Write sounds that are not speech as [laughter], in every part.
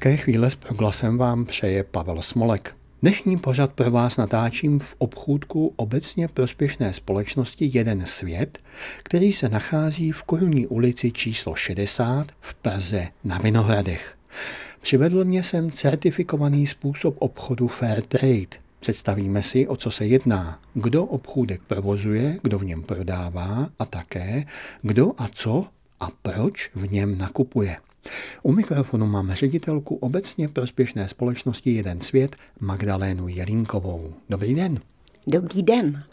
Hezké chvíle s proglasem vám přeje Pavel Smolek. Dnešní pořad pro vás natáčím v obchůdku obecně prospěšné společnosti Jeden svět, který se nachází v Korunní ulici číslo 60 v Praze na Vinohradech. Přivedl mě sem certifikovaný způsob obchodu Fair Trade. Představíme si, o co se jedná, kdo obchůdek provozuje, kdo v něm prodává a také, kdo a co a proč v něm nakupuje. U mikrofonu máme ředitelku obecně prospěšné společnosti Jeden svět Magdalénu Jelínkovou. Dobrý den. Dobrý den.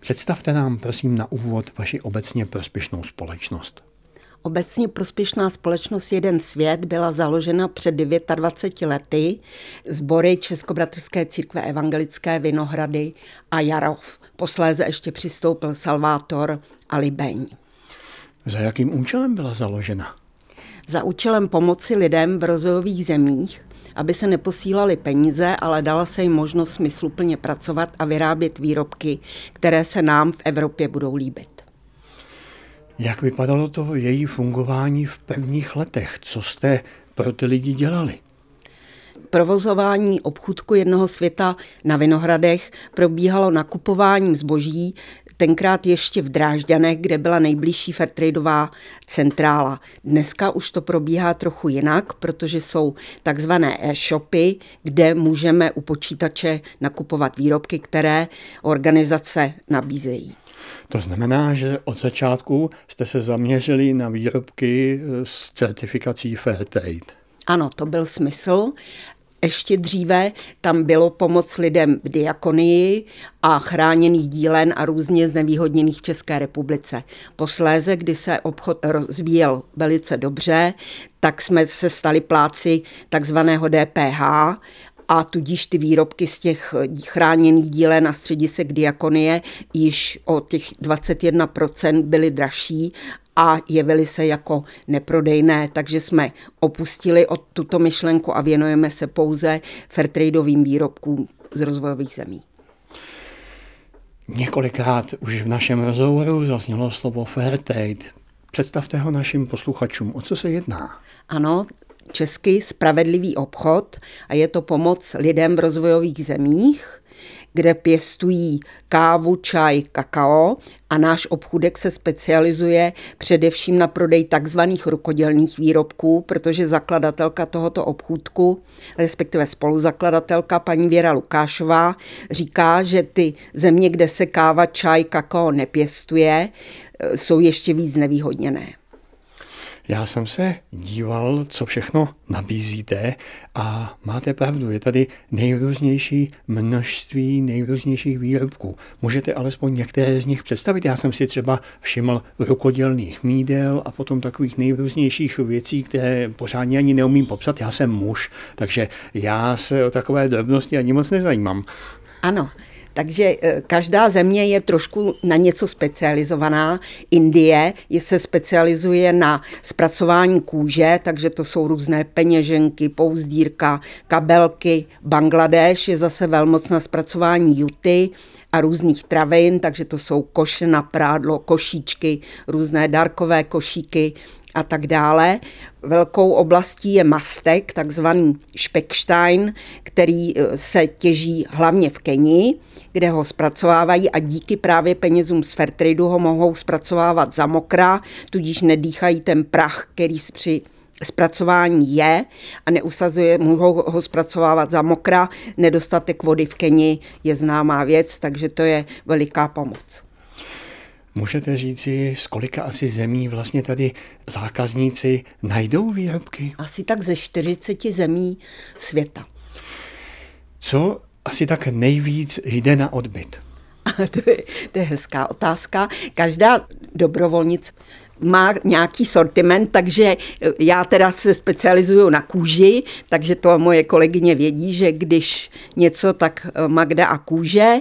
Představte nám prosím na úvod vaši obecně prospěšnou společnost. Obecně prospěšná společnost Jeden svět byla založena před 29 lety sbory Českobratrské církve evangelické Vinohrady a Jarov. Posléze ještě přistoupil Salvátor a Libeň. Za jakým účelem byla založena? Za účelem pomoci lidem v rozvojových zemích, aby se neposílali peníze, ale dala se jim možnost smysluplně pracovat a vyrábět výrobky, které se nám v Evropě budou líbit. Jak vypadalo to její fungování v prvních letech? Co jste pro ty lidi dělali? Provozování obchůdku jednoho světa na Vinohradech probíhalo nakupováním zboží tenkrát ještě v Drážďanech, kde byla nejbližší Fairtradeová centrála. Dneska už to probíhá trochu jinak, protože jsou takzvané e-shopy, kde můžeme u počítače nakupovat výrobky, které organizace nabízejí. To znamená, že od začátku jste se zaměřili na výrobky s certifikací Fairtrade. Ano, to byl smysl ještě dříve tam bylo pomoc lidem v diakonii a chráněných dílen a různě znevýhodněných v České republice. Posléze, kdy se obchod rozvíjel velice dobře, tak jsme se stali pláci takzvaného DPH a tudíž ty výrobky z těch chráněných dílen na středisek diakonie již o těch 21% byly dražší a jevily se jako neprodejné, takže jsme opustili od tuto myšlenku a věnujeme se pouze fairtradeovým výrobkům z rozvojových zemí. Několikrát už v našem rozhovoru zaznělo slovo Fairtrade. Představte ho našim posluchačům. O co se jedná? Ano, český spravedlivý obchod a je to pomoc lidem v rozvojových zemích, kde pěstují kávu, čaj, kakao a náš obchůdek se specializuje především na prodej takzvaných rukodělných výrobků, protože zakladatelka tohoto obchůdku, respektive spoluzakladatelka paní Věra Lukášová, říká, že ty země, kde se káva, čaj, kakao nepěstuje, jsou ještě víc nevýhodněné. Já jsem se díval, co všechno nabízíte a máte pravdu, je tady nejrůznější množství nejrůznějších výrobků. Můžete alespoň některé z nich představit? Já jsem si třeba všiml rukodělných mídel a potom takových nejrůznějších věcí, které pořádně ani neumím popsat. Já jsem muž, takže já se o takové drobnosti ani moc nezajímám. Ano, takže eh, každá země je trošku na něco specializovaná. Indie se specializuje na zpracování kůže, takže to jsou různé peněženky, pouzdírka, kabelky. Bangladeš je zase velmoc na zpracování juty a různých travin, takže to jsou koše na prádlo, košíčky, různé darkové košíky a tak dále. Velkou oblastí je mastek, takzvaný Speckstein, který e, se těží hlavně v Keni, kde ho zpracovávají a díky právě penězům z Fairtradu ho mohou zpracovávat za mokra, tudíž nedýchají ten prach, který při zpracování je a neusazuje, mohou ho zpracovávat za mokra. Nedostatek vody v Keni je známá věc, takže to je veliká pomoc. Můžete říci, z kolika asi zemí vlastně tady zákazníci najdou výrobky? Asi tak ze 40 zemí světa. Co asi tak nejvíc jde na odbyt? [laughs] to, je, to je hezká otázka. Každá dobrovolnice má nějaký sortiment, takže já teda se specializuju na kůži, takže to moje kolegyně vědí, že když něco, tak Magda a kůže.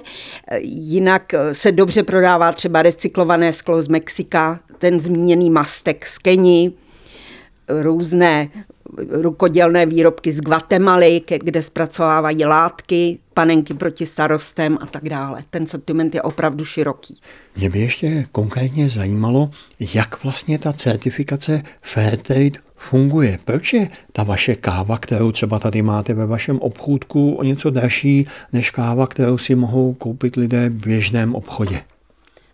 Jinak se dobře prodává třeba recyklované sklo z Mexika, ten zmíněný mastek z Keni, různé rukodělné výrobky z Guatemaly, kde zpracovávají látky, panenky proti starostem a tak dále. Ten sortiment je opravdu široký. Mě by ještě konkrétně zajímalo, jak vlastně ta certifikace Fairtrade funguje. Proč je ta vaše káva, kterou třeba tady máte ve vašem obchůdku, o něco dražší než káva, kterou si mohou koupit lidé v běžném obchodě?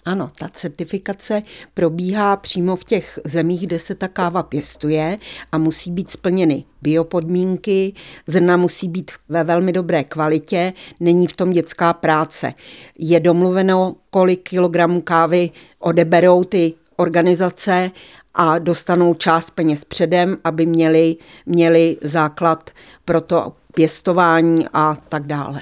Ano, ta certifikace probíhá přímo v těch zemích, kde se ta káva pěstuje a musí být splněny biopodmínky, zrna musí být ve velmi dobré kvalitě, není v tom dětská práce. Je domluveno, kolik kilogramů kávy odeberou ty organizace a dostanou část peněz předem, aby měli, měli základ pro to pěstování a tak dále.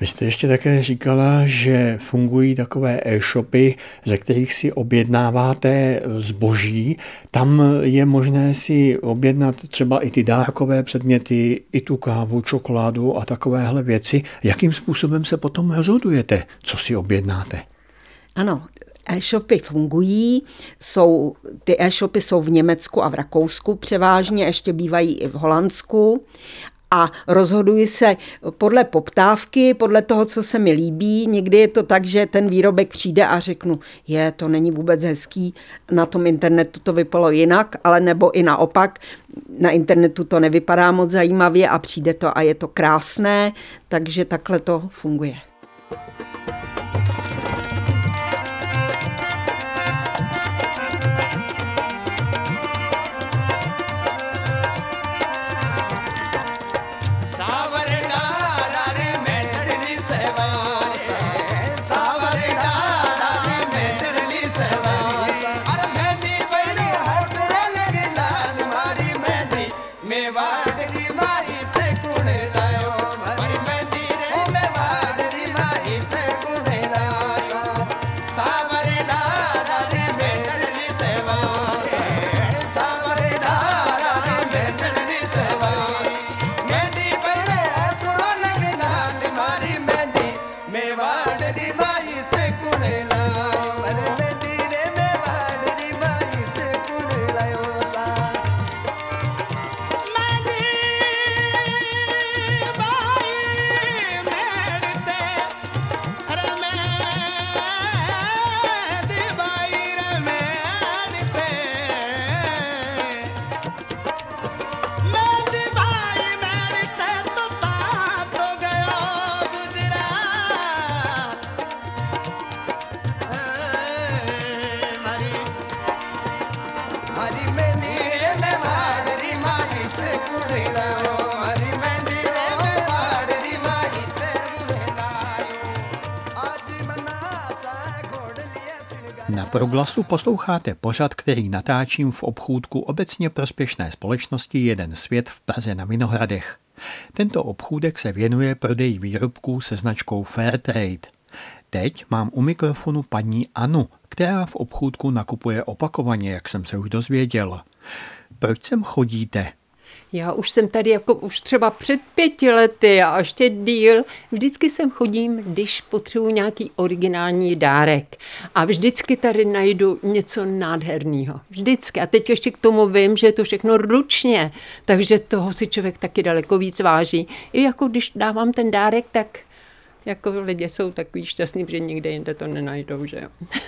Vy jste ještě také říkala, že fungují takové e-shopy, ze kterých si objednáváte zboží. Tam je možné si objednat třeba i ty dárkové předměty, i tu kávu, čokoládu a takovéhle věci. Jakým způsobem se potom rozhodujete, co si objednáte? Ano, E-shopy fungují, jsou, ty e-shopy jsou v Německu a v Rakousku převážně, ještě bývají i v Holandsku a rozhoduji se podle poptávky, podle toho, co se mi líbí. Někdy je to tak, že ten výrobek přijde a řeknu, je, to není vůbec hezký, na tom internetu to vypadalo jinak, ale nebo i naopak, na internetu to nevypadá moc zajímavě a přijde to a je to krásné, takže takhle to funguje. Proglasu posloucháte pořad, který natáčím v obchůdku obecně prospěšné společnosti Jeden svět v Praze na Vinohradech. Tento obchůdek se věnuje prodeji výrobků se značkou Fairtrade. Teď mám u mikrofonu paní Anu, která v obchůdku nakupuje opakovaně, jak jsem se už dozvěděl. Proč sem chodíte? Já už jsem tady jako už třeba před pěti lety a ještě díl. Vždycky sem chodím, když potřebuji nějaký originální dárek. A vždycky tady najdu něco nádherného. Vždycky. A teď ještě k tomu vím, že je to všechno ručně, takže toho si člověk taky daleko víc váží. I jako když dávám ten dárek, tak jako lidi jsou takový šťastní, že nikde jinde to nenajdou, že jo. [laughs]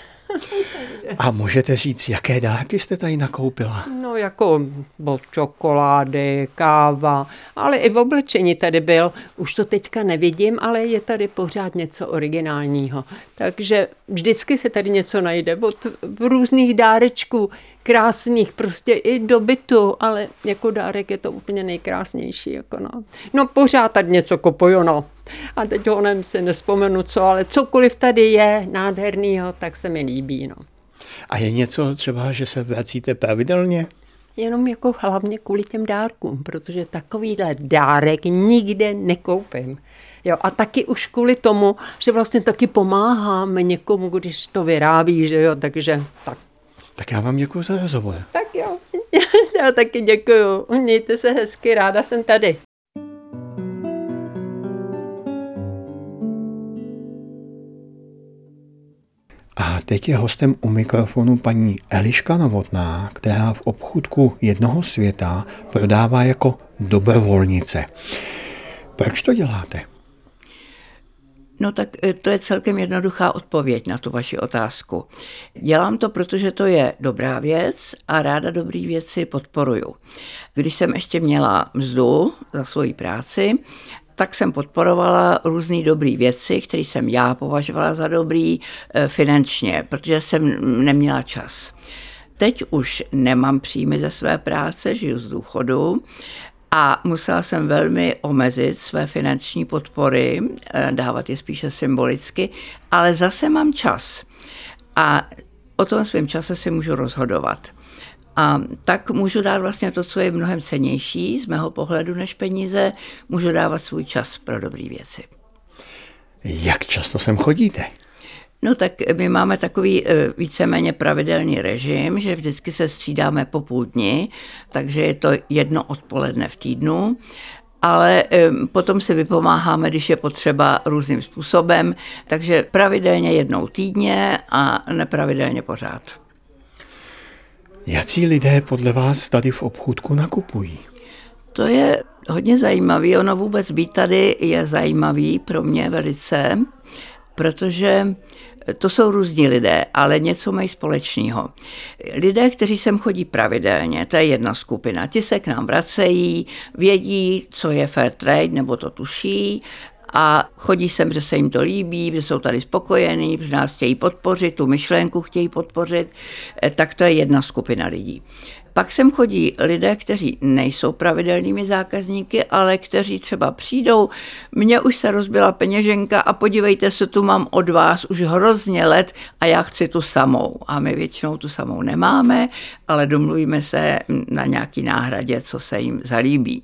A můžete říct, jaké dárky jste tady nakoupila? No jako bo čokolády, káva, ale i v oblečení tady byl. Už to teďka nevidím, ale je tady pořád něco originálního. Takže vždycky se tady něco najde od různých dárečků, krásných, prostě i do bytu, ale jako dárek je to úplně nejkrásnější. Jako no. no pořád tady něco kopuju, no. A teď ho si nespomenu co, ale cokoliv tady je nádhernýho, tak se mi líbí, no. A je něco třeba, že se vracíte pravidelně? Jenom jako hlavně kvůli těm dárkům, protože takovýhle dárek nikde nekoupím. Jo, a taky už kvůli tomu, že vlastně taky pomáháme někomu, když to vyrábí, že jo, takže tak. Tak já vám děkuji za rozhovor. Tak jo, [laughs] já taky děkuji. Mějte se hezky, ráda jsem tady. A teď je hostem u mikrofonu paní Eliška Novotná, která v obchůdku jednoho světa prodává jako dobrovolnice. Proč to děláte? No tak e, to je celkem jednoduchá odpověď na tu vaši otázku. Dělám to, protože to je dobrá věc a ráda dobrý věci podporuju. Když jsem ještě měla mzdu za svoji práci, tak jsem podporovala různé dobré věci, které jsem já považovala za dobrý e, finančně, protože jsem neměla čas. Teď už nemám příjmy ze své práce, žiju z důchodu a musela jsem velmi omezit své finanční podpory, eh, dávat je spíše symbolicky, ale zase mám čas. A o tom svém čase si můžu rozhodovat. A tak můžu dát vlastně to, co je mnohem cenější z mého pohledu než peníze, můžu dávat svůj čas pro dobré věci. Jak často sem chodíte? No tak my máme takový eh, víceméně pravidelný režim, že vždycky se střídáme po půl dni, takže je to jedno odpoledne v týdnu ale eh, potom si vypomáháme, když je potřeba různým způsobem, takže pravidelně jednou týdně a nepravidelně pořád. Jaký lidé podle vás tady v obchůdku nakupují? To je hodně zajímavý. Ono vůbec být tady je zajímavý pro mě velice, protože to jsou různí lidé, ale něco mají společného. Lidé, kteří sem chodí pravidelně, to je jedna skupina. Ti se k nám vracejí, vědí, co je fair trade, nebo to tuší, a chodí sem, že se jim to líbí, že jsou tady spokojení, že nás chtějí podpořit, tu myšlenku chtějí podpořit, eh, tak to je jedna skupina lidí. Pak sem chodí lidé, kteří nejsou pravidelnými zákazníky, ale kteří třeba přijdou, mně už se rozbila peněženka a podívejte se, tu mám od vás už hrozně let a já chci tu samou. A my většinou tu samou nemáme, ale domluvíme se na nějaký náhradě, co se jim zalíbí.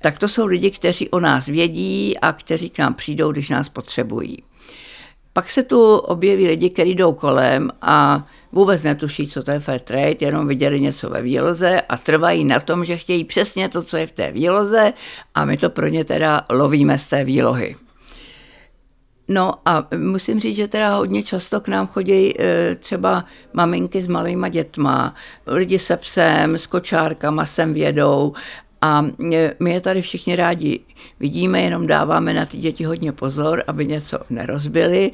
Tak to jsou lidi, kteří o nás vědí a kteří k nám přijdou, když nás potřebují. Pak se tu objeví lidi, kteří jdou kolem a vůbec netuší, co to je fair trade, jenom viděli něco ve výloze a trvají na tom, že chtějí přesně to, co je v té výloze a my to pro ně teda lovíme z té výlohy. No a musím říct, že teda hodně často k nám chodí e, třeba maminky s malýma dětma, lidi se psem, s kočárkama sem vědou a e, my je tady všichni rádi vidíme, jenom dáváme na ty děti hodně pozor, aby něco nerozbili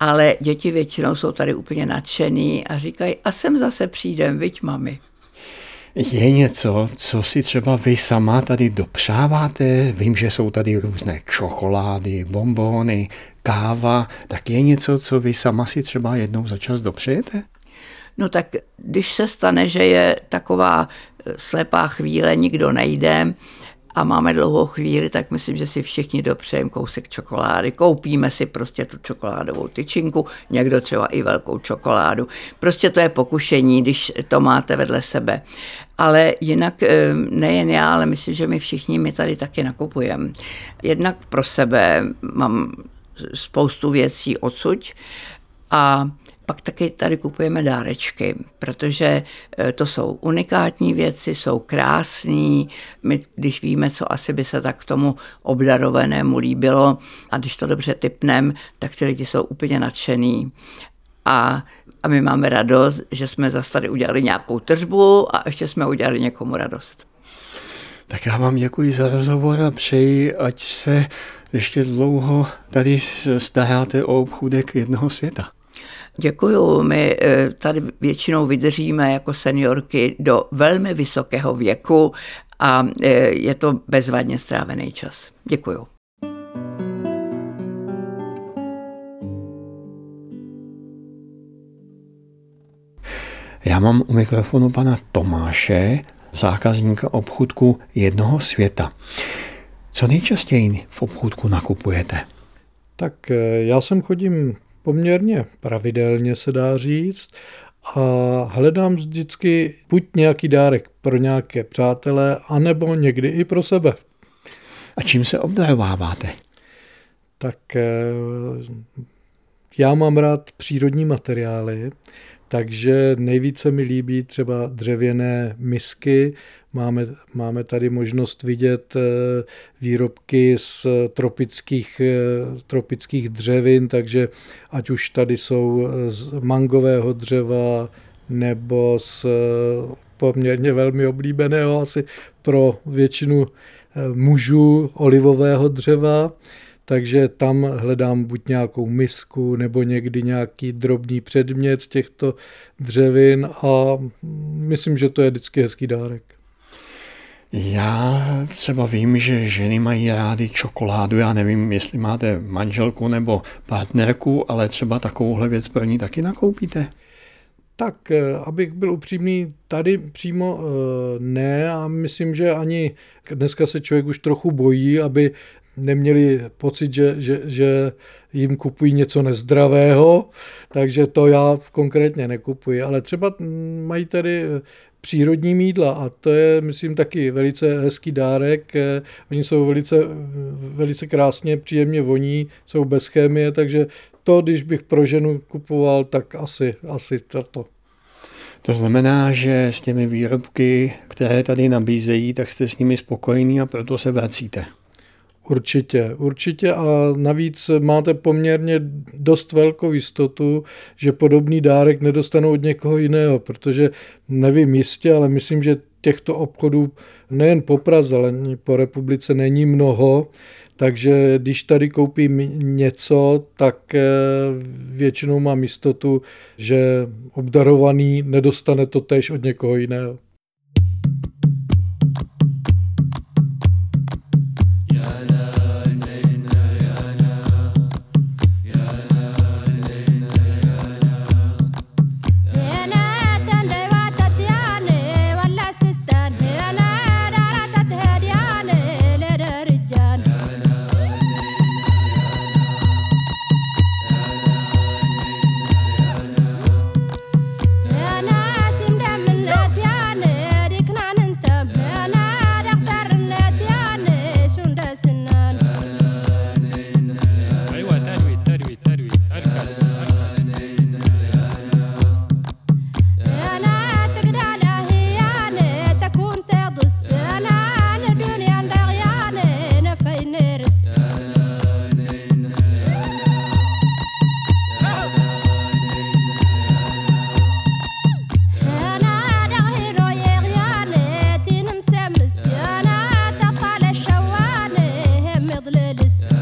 ale děti většinou jsou tady úplně nadšený a říkají, a sem zase přijdem, viď mami. Je něco, co si třeba vy sama tady dopřáváte? Vím, že jsou tady různé čokolády, bombóny, káva. Tak je něco, co vy sama si třeba jednou za čas dopřejete? No tak když se stane, že je taková eh, slepá chvíle, nikdo nejde, a máme dlouhou chvíli, tak myslím, že si všichni dopřejeme kousek čokolády. Koupíme si prostě tu čokoládovou tyčinku, někdo třeba i velkou čokoládu. Prostě to je pokušení, když to máte vedle sebe. Ale jinak eh, nejen já, ale myslím, že my všichni my tady taky nakupujeme. Jednak pro sebe mám spoustu věcí odsuť a pak taky tady kupujeme dárečky, protože e, to jsou unikátní věci, jsou krásní. My, když víme, co asi by se tak tomu obdarovanému líbilo a když to dobře typnem, tak ty lidi jsou úplně nadšený. A, a my máme radost, že jsme zase tady udělali nějakou tržbu a ještě jsme udělali někomu radost. Tak já vám děkuji za rozhovor a přeji, ať se ještě dlouho tady staráte o obchůdek jednoho světa. Děkuju, my eh, tady většinou vydržíme jako seniorky do velmi vysokého věku a eh, je to bezvadně strávený čas. Děkuju. Já mám u mikrofonu pana Tomáše, zákazníka obchůdku jednoho světa. Co nejčastěji v obchůdku nakupujete? Tak eh, já sem chodím poměrně pravidelně, se dá říct. A hledám vždycky buď nějaký dárek pro nějaké přátelé, anebo někdy i pro sebe. A čím se obdarováváte? Tak eh, já mám rád přírodní materiály, takže nejvíce mi líbí třeba dřevěné misky. Máme, máme tady možnost vidět eh, výrobky z tropických, eh, tropických dřevin, takže ať už tady jsou z mangového dřeva nebo z eh, poměrně velmi oblíbeného asi pro většinu mužů olivového dřeva takže tam hledám buď nějakou misku nebo někdy nějaký drobný předmět z těchto dřevin a myslím, že to je vždycky hezký dárek. Já třeba vím, že ženy mají rády čokoládu. Já nevím, jestli máte manželku nebo partnerku, ale třeba takovouhle věc pro ní taky nakoupíte. Tak, eh, abych byl upřímný, tady přímo eh, ne a myslím, že ani dneska se člověk už trochu bojí, aby neměli pocit, že, že, že jim kupují něco nezdravého, takže to já konkrétně nekupuji, ale třeba mají tady přírodní mídla a to je, myslím, taky velice hezký dárek. Eh, oni jsou velice, velice krásně, příjemně voní, jsou bez chemie, takže to, když bych pro ženu kupoval, tak asi, asi toto. To znamená, že s těmi výrobky, které tady nabízejí, tak jste s nimi spokojení a proto se vracíte. Určitě, určitě a navíc máte poměrně dost velkou jistotu, že podobný dárek nedostanou od někoho jiného, protože nevím jistě, ale myslím, že těchto obchodů nejen po Praze, ale po republice není mnoho, takže když tady koupím něco, tak eh, většinou mám jistotu, že obdarovaný nedostane to tež od někoho jiného. Elderless. Yeah.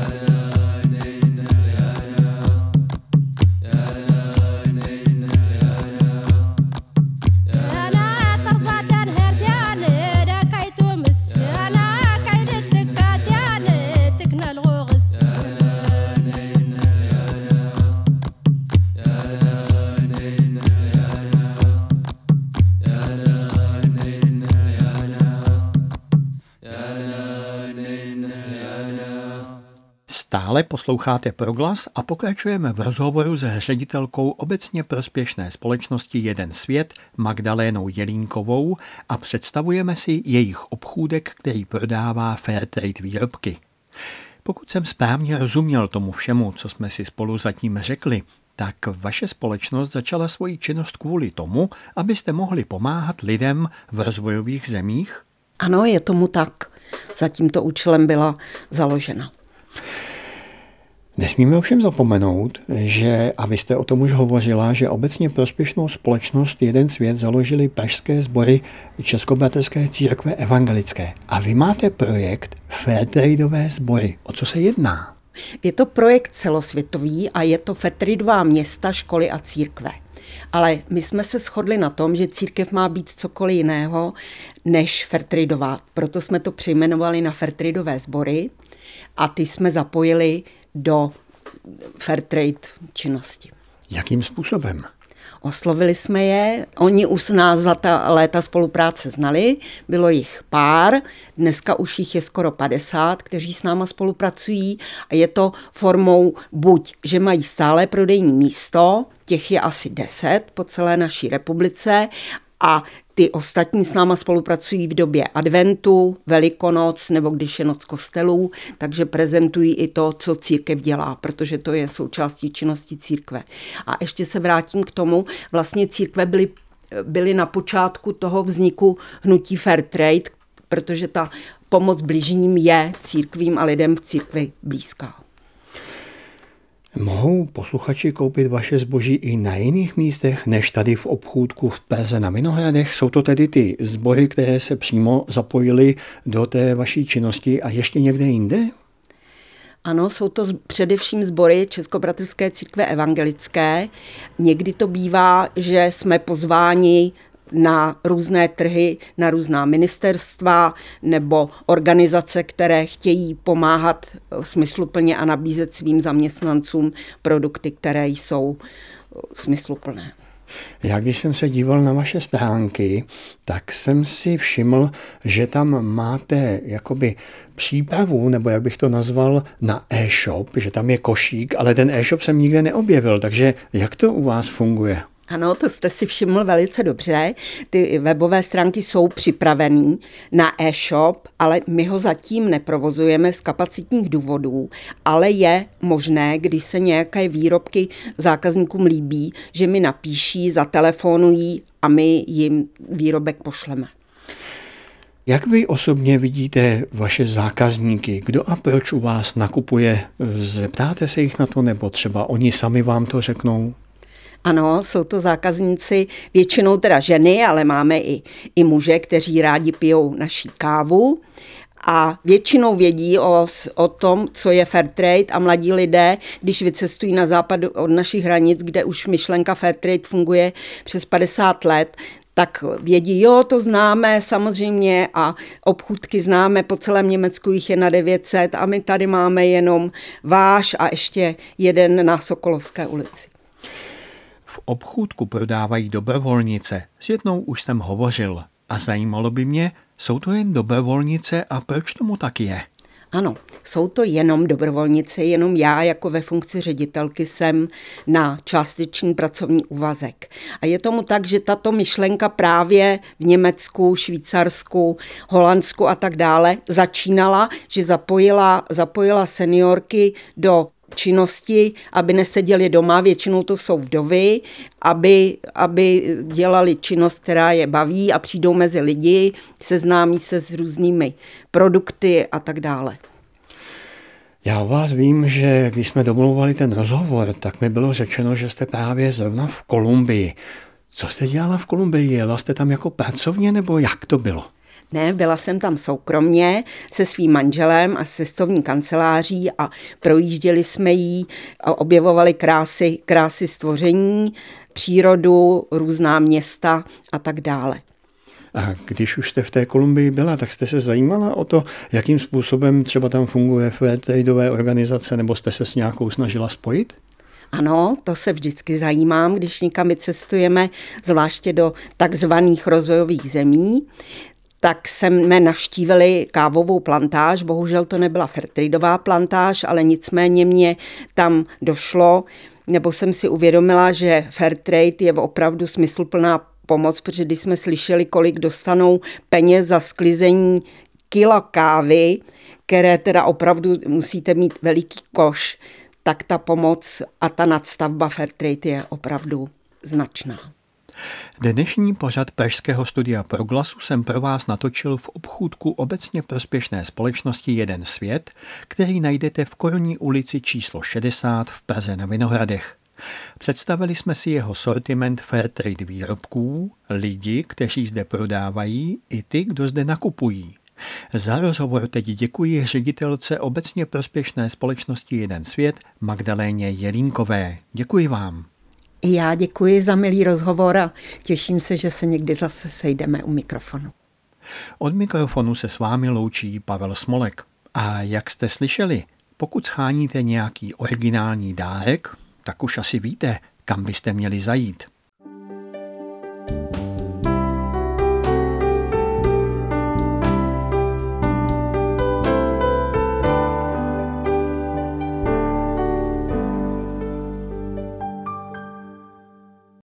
Dále posloucháte proglas a pokračujeme v rozhovoru s ředitelkou obecně prospěšné společnosti Jeden svět Magdalénou Jelínkovou a představujeme si jejich obchůdek, který prodává Fairtrade výrobky. Pokud jsem správně rozuměl tomu všemu, co jsme si spolu zatím řekli, tak vaše společnost začala svoji činnost kvůli tomu, abyste mohli pomáhat lidem v rozvojových zemích? Ano, je tomu tak. Za tímto účelem byla založena. Nesmíme ovšem zapomenout, že, a vy jste o tom už hovořila, že obecně prospěšnou společnost Jeden svět založili pražské sbory Českobratrské církve evangelické. A vy máte projekt Fairtradeové sbory. O co se jedná? Je to projekt celosvětový a je to Fairtradeová města, školy a církve. Ale my jsme se shodli na tom, že církev má být cokoliv jiného než Fairtradeová. Proto jsme to přejmenovali na Fairtradeové sbory a ty jsme zapojili do fair trade činnosti. Jakým způsobem? Oslovili jsme je, oni už nás za ta léta spolupráce znali, bylo jich pár, dneska už jich je skoro 50, kteří s náma spolupracují a je to formou buď, že mají stále prodejní místo, těch je asi 10 po celé naší republice a ty ostatní s náma spolupracují v době adventu, velikonoc nebo když je noc kostelů, takže prezentují i to, co církev dělá, protože to je součástí činnosti církve. A ještě se vrátím k tomu, vlastně církve byly, byly na počátku toho vzniku hnutí Fair Trade, protože ta pomoc bližním je církvím a lidem v církvi blízká. Mohou posluchači koupit vaše zboží i na jiných místech, než tady v obchůdku v Praze na Vinohradech? Jsou to tedy ty sbory, které se přímo zapojily do té vaší činnosti a ještě někde jinde? Ano, jsou to především sbory Českobratrské církve evangelické. Někdy to bývá, že jsme pozváni na různé trhy, na různá ministerstva nebo organizace, které chtějí pomáhat smysluplně a nabízet svým zaměstnancům produkty, které jsou smysluplné. Já když jsem se díval na vaše stránky, tak jsem si všiml, že tam máte jakoby přípravu, nebo jak bych to nazval, na e-shop, že tam je košík, ale ten e-shop jsem nikde neobjevil, takže jak to u vás funguje? Ano, to jste si všiml velice dobře. Ty webové stránky jsou připravené na e-shop, ale my ho zatím neprovozujeme z kapacitních důvodů, ale je možné, když se nějaké výrobky zákazníkům líbí, že mi napíší, zatelefonují a my jim výrobek pošleme. Jak vy osobně vidíte vaše zákazníky? Kdo a proč u vás nakupuje? Zeptáte se jich na to, nebo třeba oni sami vám to řeknou? Ano, jsou to zákazníci, většinou teda ženy, ale máme i, i muže, kteří rádi pijou naší kávu a většinou vědí o, o tom, co je fair trade a mladí lidé, když vycestují na západ od našich hranic, kde už myšlenka fair trade funguje přes 50 let, tak vědí, jo, to známe samozřejmě a obchůdky známe, po celém Německu jich je na 900 a my tady máme jenom váš a ještě jeden na Sokolovské ulici. Obchůdku prodávají dobrovolnice. S jednou už jsem hovořil. A zajímalo by mě, jsou to jen dobrovolnice a proč tomu tak je? Ano, jsou to jenom dobrovolnice, jenom já jako ve funkci ředitelky jsem na částečný pracovní úvazek. A je tomu tak, že tato myšlenka právě v Německu, Švýcarsku, Holandsku a tak dále začínala, že zapojila, zapojila seniorky do činnosti, aby neseděli doma, většinou to jsou vdovy, aby, aby dělali činnost, která je baví a přijdou mezi lidi, seznámí se s různými produkty a tak dále. Já vás vím, že když jsme domluvali ten rozhovor, tak mi bylo řečeno, že jste právě zrovna v Kolumbii. Co jste dělala v Kolumbii? Jela jste tam jako pracovně nebo jak to bylo? Ne, byla jsem tam soukromně se svým manželem a cestovní kanceláří a projížděli jsme jí a objevovali krásy, krásy stvoření, přírodu, různá města a tak dále. A když už jste v té Kolumbii byla, tak jste se zajímala o to, jakým způsobem třeba tam funguje fairtradeové organizace, nebo jste se s nějakou snažila spojit? Ano, to se vždycky zajímám, když někam cestujeme, zvláště do takzvaných rozvojových zemí tak jsme navštívili kávovou plantáž. Bohužel to nebyla Fairtradeová plantáž, ale nicméně mě tam došlo, nebo jsem si uvědomila, že Fairtrade je opravdu smysluplná pomoc, protože když jsme slyšeli, kolik dostanou peněz za sklizení kilo kávy, které teda opravdu musíte mít veliký koš, tak ta pomoc a ta nadstavba Fairtrade je opravdu značná. Dnešní pořad Pražského studia Proglasu jsem pro vás natočil v obchůdku obecně prospěšné společnosti Jeden svět, který najdete v Korunní ulici číslo 60 v Praze na Vinohradech. Představili jsme si jeho sortiment Fairtrade výrobků, lidi, kteří zde prodávají, i ty, kdo zde nakupují. Za rozhovor teď děkuji ředitelce obecně prospěšné společnosti Jeden svět Magdaléně Jelínkové. Děkuji vám. Já děkuji za milý rozhovor a těším se, že se někdy zase sejdeme u mikrofonu. Od mikrofonu se s vámi loučí Pavel Smolek. A jak jste slyšeli, pokud scháníte nějaký originální dárek, tak už asi víte, kam byste měli zajít.